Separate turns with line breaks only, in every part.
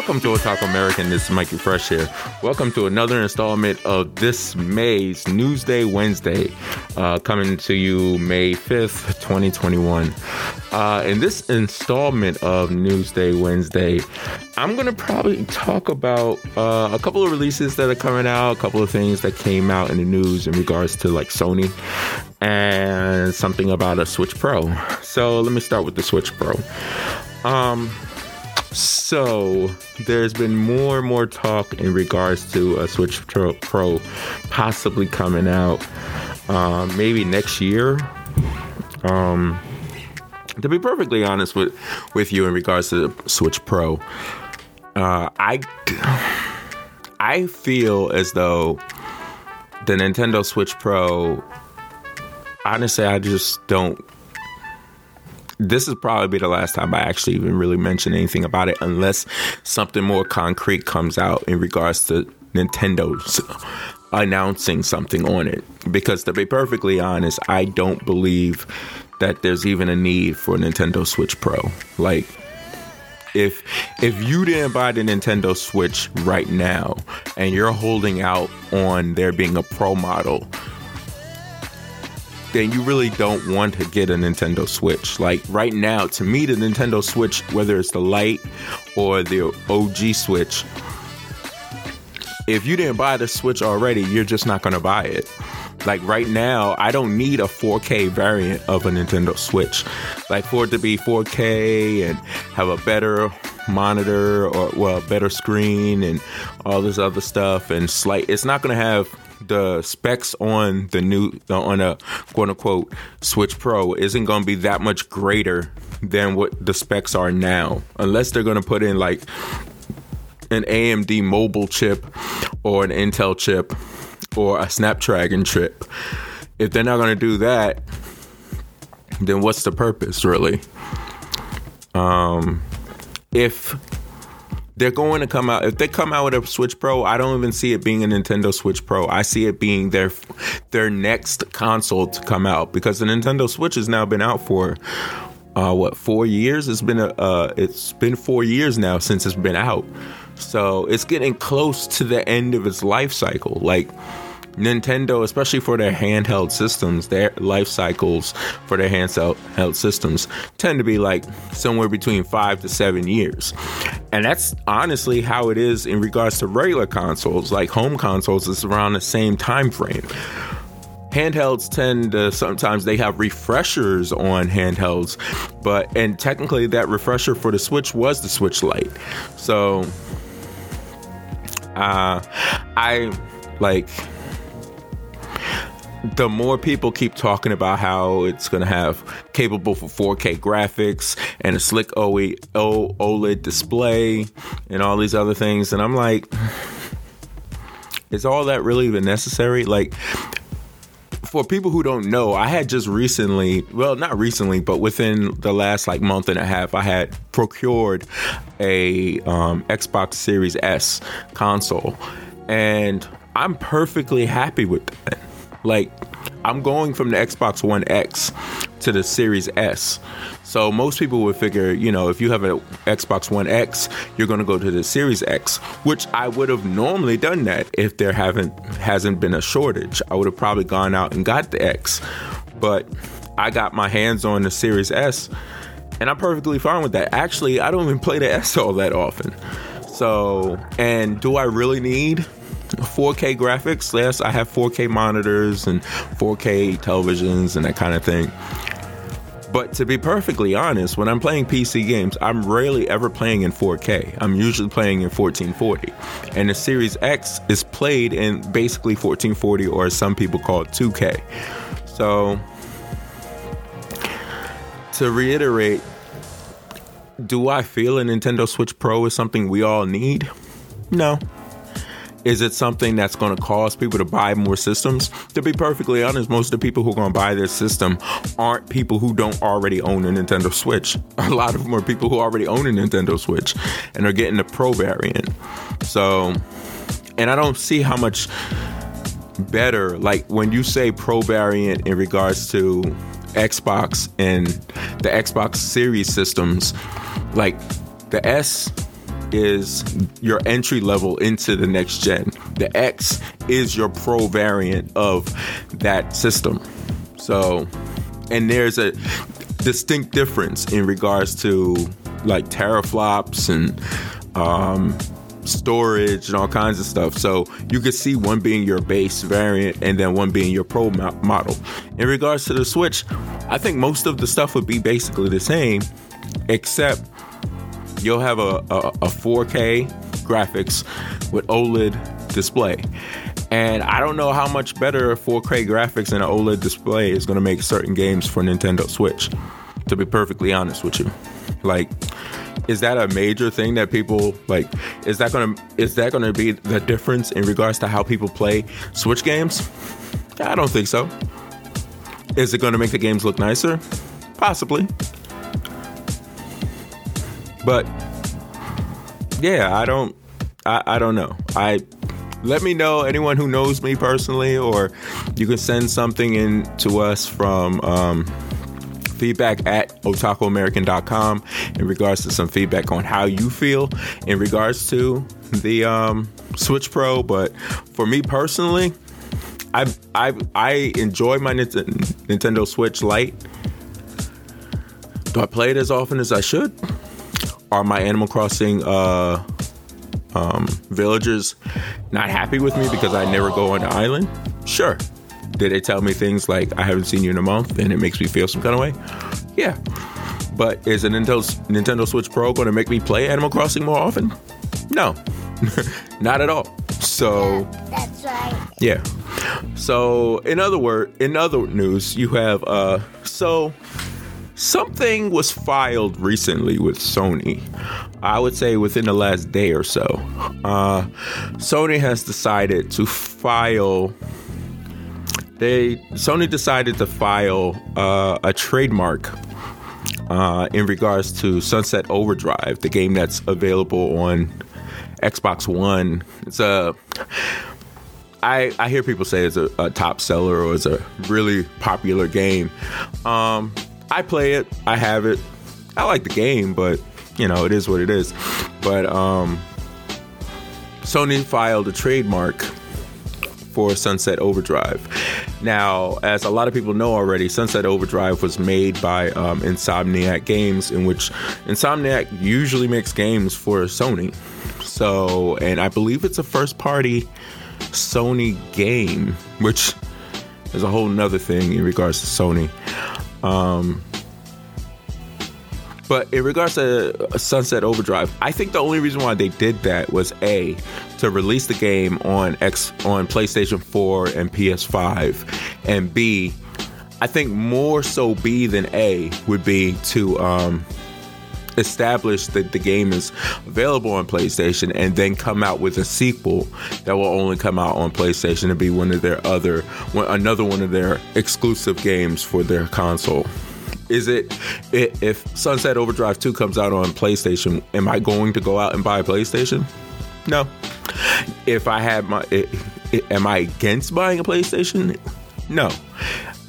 Welcome to Otaku American. This is Mikey Fresh here. Welcome to another installment of this May's Newsday Wednesday, uh, coming to you May 5th, 2021. Uh, in this installment of Newsday Wednesday, I'm going to probably talk about uh, a couple of releases that are coming out, a couple of things that came out in the news in regards to like Sony, and something about a Switch Pro. So let me start with the Switch Pro. Um, so there's been more and more talk in regards to a Switch Pro possibly coming out uh, maybe next year. Um, to be perfectly honest with with you in regards to the Switch Pro, uh, I I feel as though the Nintendo Switch Pro. Honestly, I just don't this is probably be the last time I actually even really mention anything about it, unless something more concrete comes out in regards to Nintendo's announcing something on it. Because to be perfectly honest, I don't believe that there's even a need for a Nintendo Switch Pro. Like, if if you didn't buy the Nintendo Switch right now and you're holding out on there being a pro model then you really don't want to get a Nintendo Switch. Like right now, to me, the Nintendo Switch, whether it's the Lite or the OG Switch, if you didn't buy the Switch already, you're just not going to buy it. Like right now, I don't need a 4K variant of a Nintendo Switch. Like for it to be 4K and have a better monitor or well, better screen and all this other stuff and slight it's not going to have the specs on the new on a quote unquote Switch Pro isn't going to be that much greater than what the specs are now, unless they're going to put in like an AMD mobile chip or an Intel chip or a Snapdragon chip. If they're not going to do that, then what's the purpose really? Um, if they're going to come out if they come out with a Switch Pro, I don't even see it being a Nintendo Switch Pro. I see it being their their next console to come out because the Nintendo Switch has now been out for uh, what four years? It's been a uh, it's been four years now since it's been out, so it's getting close to the end of its life cycle. Like Nintendo, especially for their handheld systems, their life cycles for their handheld systems tend to be like somewhere between five to seven years. And that's honestly how it is in regards to regular consoles, like home consoles, is around the same time frame handhelds tend to sometimes they have refreshers on handhelds but and technically that refresher for the switch was the switch lite. So uh i like the more people keep talking about how it's going to have capable for 4K graphics and a slick OLED display and all these other things, and I'm like, is all that really even necessary? Like, for people who don't know, I had just recently, well, not recently, but within the last like month and a half, I had procured a um, Xbox Series S console, and I'm perfectly happy with that. Like, I'm going from the Xbox One X to the Series S. So most people would figure, you know, if you have an Xbox One X, you're going to go to the Series X, which I would have normally done that if there haven't hasn't been a shortage. I would have probably gone out and got the X. But I got my hands on the Series S and I'm perfectly fine with that. Actually, I don't even play the S all that often. So, and do I really need 4K graphics. Yes, I have 4K monitors and 4K televisions and that kind of thing. But to be perfectly honest, when I'm playing PC games, I'm rarely ever playing in 4K. I'm usually playing in 1440. And the Series X is played in basically 1440 or some people call it 2K. So to reiterate, do I feel a Nintendo Switch Pro is something we all need? No. Is it something that's going to cause people to buy more systems? To be perfectly honest, most of the people who are going to buy this system aren't people who don't already own a Nintendo Switch. A lot of them are people who already own a Nintendo Switch and are getting the Pro variant. So, and I don't see how much better, like when you say Pro variant in regards to Xbox and the Xbox Series systems, like the S is your entry level into the next gen. The X is your pro variant of that system. So, and there's a distinct difference in regards to like teraflops and um, storage and all kinds of stuff. So you could see one being your base variant and then one being your pro mo- model. In regards to the Switch, I think most of the stuff would be basically the same, except you'll have a, a, a 4K graphics with OLED display. And I don't know how much better 4K graphics and an OLED display is going to make certain games for Nintendo Switch, to be perfectly honest with you. Like, is that a major thing that people like is that gonna is that gonna be the difference in regards to how people play switch games i don't think so is it gonna make the games look nicer possibly but yeah i don't i, I don't know i let me know anyone who knows me personally or you can send something in to us from um, feedback at otakuamerican.com in regards to some feedback on how you feel in regards to the um, Switch Pro. But for me personally, I I I enjoy my Nintendo Switch Lite. Do I play it as often as I should? Are my Animal Crossing uh, um, villagers not happy with me because I never go on the island? Sure. Did they tell me things like I haven't seen you in a month and it makes me feel some kind of way? Yeah. But is a Nintendo Nintendo Switch Pro going to make me play Animal Crossing more often? No, not at all. So
yeah, that's right.
Yeah. So in other word, in other news, you have uh so something was filed recently with Sony. I would say within the last day or so. Uh, Sony has decided to file they Sony decided to file uh, a trademark uh, in regards to Sunset Overdrive, the game that's available on Xbox One. It's a I, I hear people say it's a, a top seller or it's a really popular game. Um, I play it, I have it. I like the game, but you know it is what it is. But um, Sony filed a trademark for Sunset Overdrive. Now, as a lot of people know already, Sunset Overdrive was made by um, Insomniac Games, in which Insomniac usually makes games for Sony. So, and I believe it's a first party Sony game, which is a whole nother thing in regards to Sony. Um, but in regards to Sunset Overdrive, I think the only reason why they did that was a to release the game on X on PlayStation 4 and PS5, and B, I think more so B than A would be to um, establish that the game is available on PlayStation and then come out with a sequel that will only come out on PlayStation to be one of their other another one of their exclusive games for their console. Is it if Sunset Overdrive 2 comes out on PlayStation, am I going to go out and buy a PlayStation? No. If I had my am I against buying a PlayStation? No.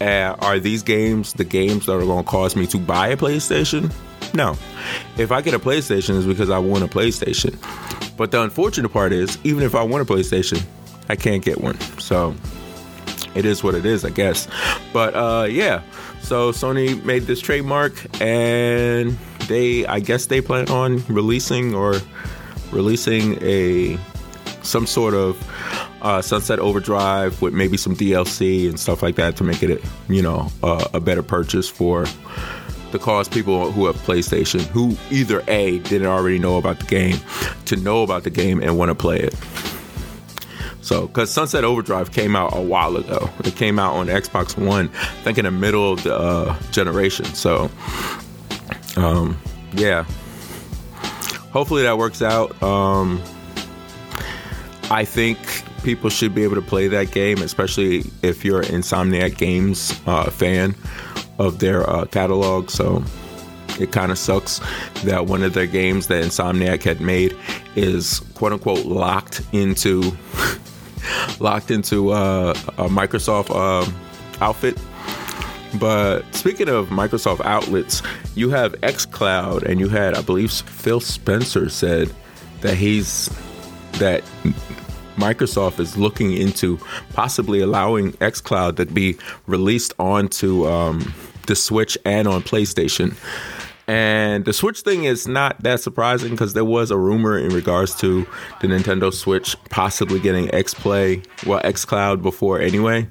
Uh, are these games the games that are going to cause me to buy a PlayStation? No. If I get a PlayStation, it's because I want a PlayStation. But the unfortunate part is, even if I want a PlayStation, I can't get one. So it is what it is, I guess. But uh, yeah, so Sony made this trademark, and they, I guess, they plan on releasing or releasing a some sort of uh, Sunset Overdrive with maybe some DLC and stuff like that to make it, you know, uh, a better purchase for the cause people who have PlayStation who either a didn't already know about the game to know about the game and want to play it. So, because Sunset Overdrive came out a while ago, it came out on Xbox One, I think in the middle of the uh, generation. So, um, yeah, hopefully that works out. Um, I think people should be able to play that game, especially if you're an Insomniac Games uh, fan of their uh, catalog. So it kind of sucks that one of their games that Insomniac had made is quote unquote locked into locked into uh, a Microsoft uh, outfit. But speaking of Microsoft outlets, you have xCloud, and you had, I believe, Phil Spencer said that he's that Microsoft is looking into possibly allowing xCloud to be released onto um, the Switch and on PlayStation. And the Switch thing is not that surprising because there was a rumor in regards to the Nintendo Switch possibly getting X Play, well, X Cloud before anyway.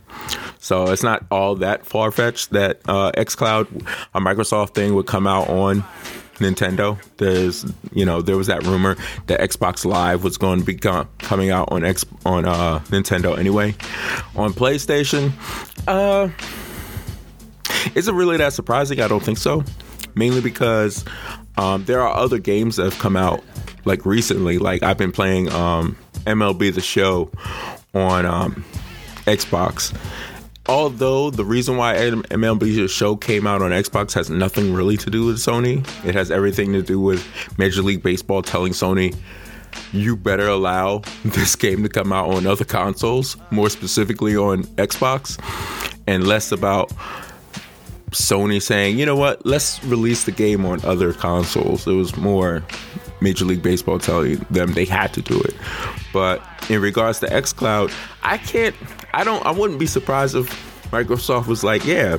So it's not all that far fetched that uh, X Cloud, a Microsoft thing, would come out on Nintendo. There's, you know, there was that rumor that Xbox Live was going to be coming out on X on uh, Nintendo anyway. On PlayStation, uh, is it really that surprising? I don't think so mainly because um, there are other games that have come out like recently. Like I've been playing um, MLB The Show on um, Xbox. Although the reason why MLB The Show came out on Xbox has nothing really to do with Sony, it has everything to do with Major League Baseball telling Sony, you better allow this game to come out on other consoles, more specifically on Xbox, and less about Sony saying, you know what, let's release the game on other consoles. It was more Major League Baseball telling them they had to do it. But in regards to xCloud, I can't, I don't, I wouldn't be surprised if Microsoft was like, yeah,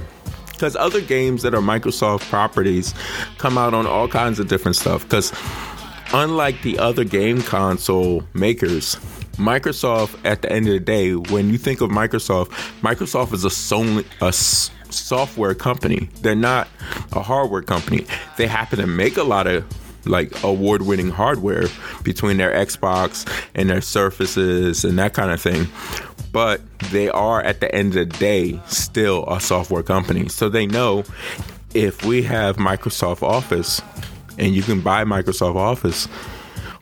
because other games that are Microsoft properties come out on all kinds of different stuff. Because unlike the other game console makers, Microsoft, at the end of the day, when you think of Microsoft, Microsoft is a Sony, a software company. They're not a hardware company. They happen to make a lot of like award winning hardware between their Xbox and their Surfaces and that kind of thing. But they are at the end of the day still a software company. So they know if we have Microsoft Office and you can buy Microsoft Office,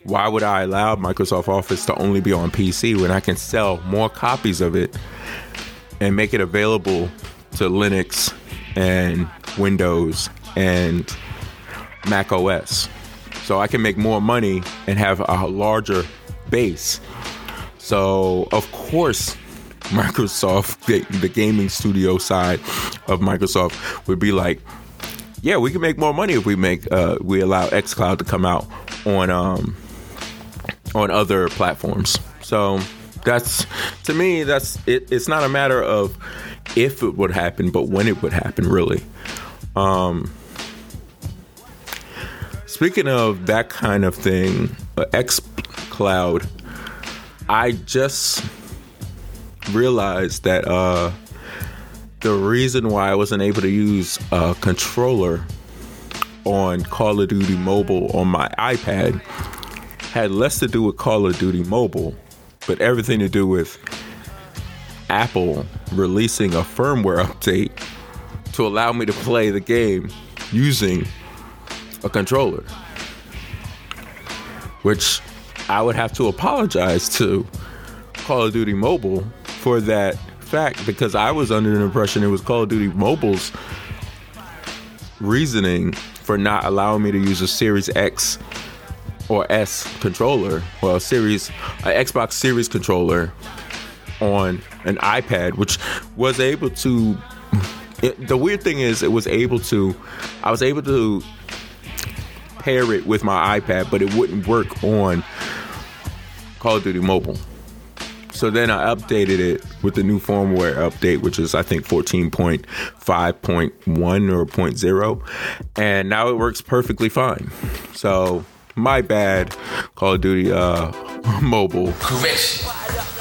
why would I allow Microsoft Office to only be on PC when I can sell more copies of it and make it available to Linux and Windows and Mac OS. So I can make more money and have a larger base. So, of course, Microsoft, the, the gaming studio side of Microsoft would be like, yeah, we can make more money if we make uh, we allow XCloud to come out on um, on other platforms. So that's to me that's it, it's not a matter of if it would happen, but when it would happen, really. Um, speaking of that kind of thing, uh, X Cloud, I just realized that uh, the reason why I wasn't able to use a controller on Call of Duty Mobile on my iPad had less to do with Call of Duty Mobile, but everything to do with Apple releasing a firmware update to allow me to play the game using a controller. Which I would have to apologize to Call of Duty Mobile for that fact because I was under the impression it was Call of Duty Mobile's reasoning for not allowing me to use a Series X or S controller, well, Series, an Xbox Series controller on an iPad, which was able to. It, the weird thing is, it was able to. I was able to pair it with my iPad, but it wouldn't work on Call of Duty Mobile. So then I updated it with the new firmware update, which is I think 14.5.1 or 0.0, and now it works perfectly fine. So my bad, Call of Duty uh, Mobile.
Correction.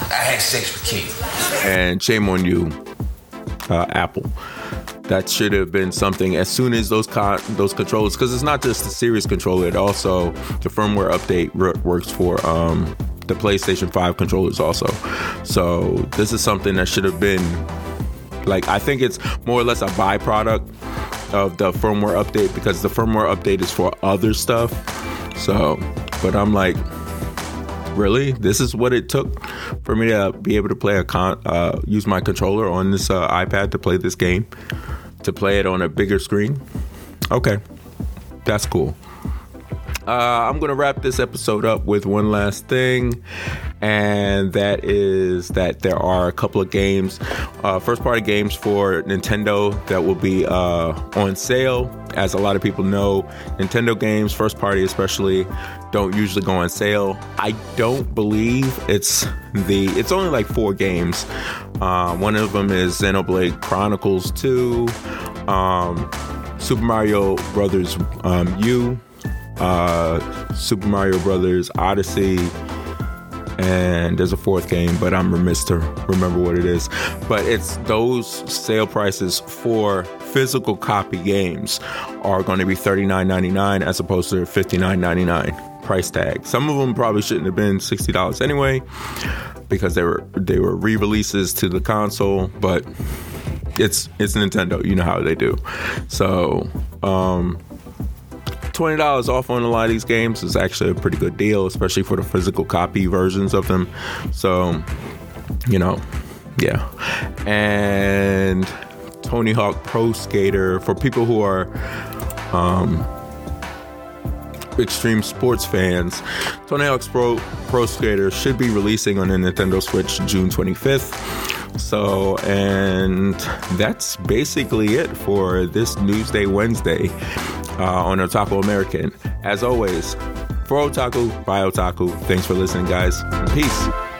I had sex with Kate.
And shame on you, uh, Apple. That should have been something as soon as those con- those controllers, because it's not just the Series controller. It also the firmware update works for um, the PlayStation 5 controllers also. So this is something that should have been like I think it's more or less a byproduct of the firmware update because the firmware update is for other stuff. So, but I'm like, really? This is what it took for me to be able to play a con uh, use my controller on this uh, ipad to play this game to play it on a bigger screen? Okay. That's cool. Uh, I'm going to wrap this episode up with one last thing, and that is that there are a couple of games, uh, first party games for Nintendo that will be uh, on sale. As a lot of people know, Nintendo games, first party especially, don't usually go on sale. I don't believe it's the, it's only like four games. Uh, one of them is Xenoblade Chronicles 2, um, Super Mario Brothers um, U uh, Super Mario Brothers Odyssey, and there's a fourth game, but I'm remiss to remember what it is. But it's those sale prices for physical copy games are going to be $39.99 as opposed to $59.99 price tag. Some of them probably shouldn't have been $60 anyway because they were they were re-releases to the console, but it's it's Nintendo, you know how they do. So, um twenty dollars off on a lot of these games is actually a pretty good deal, especially for the physical copy versions of them. So, you know, yeah. And Tony Hawk Pro Skater for people who are um, extreme sports fans. Tony Hawk's Pro Pro Skater should be releasing on the Nintendo Switch June 25th. So, and that's basically it for this Newsday Wednesday uh, on Otaku American. As always, for Otaku, by Otaku, thanks for listening, guys. Peace.